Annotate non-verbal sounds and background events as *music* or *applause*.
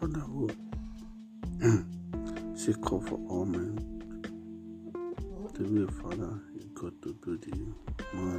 Father who *clears throat* seek for all men. To be a father, you got to build the man.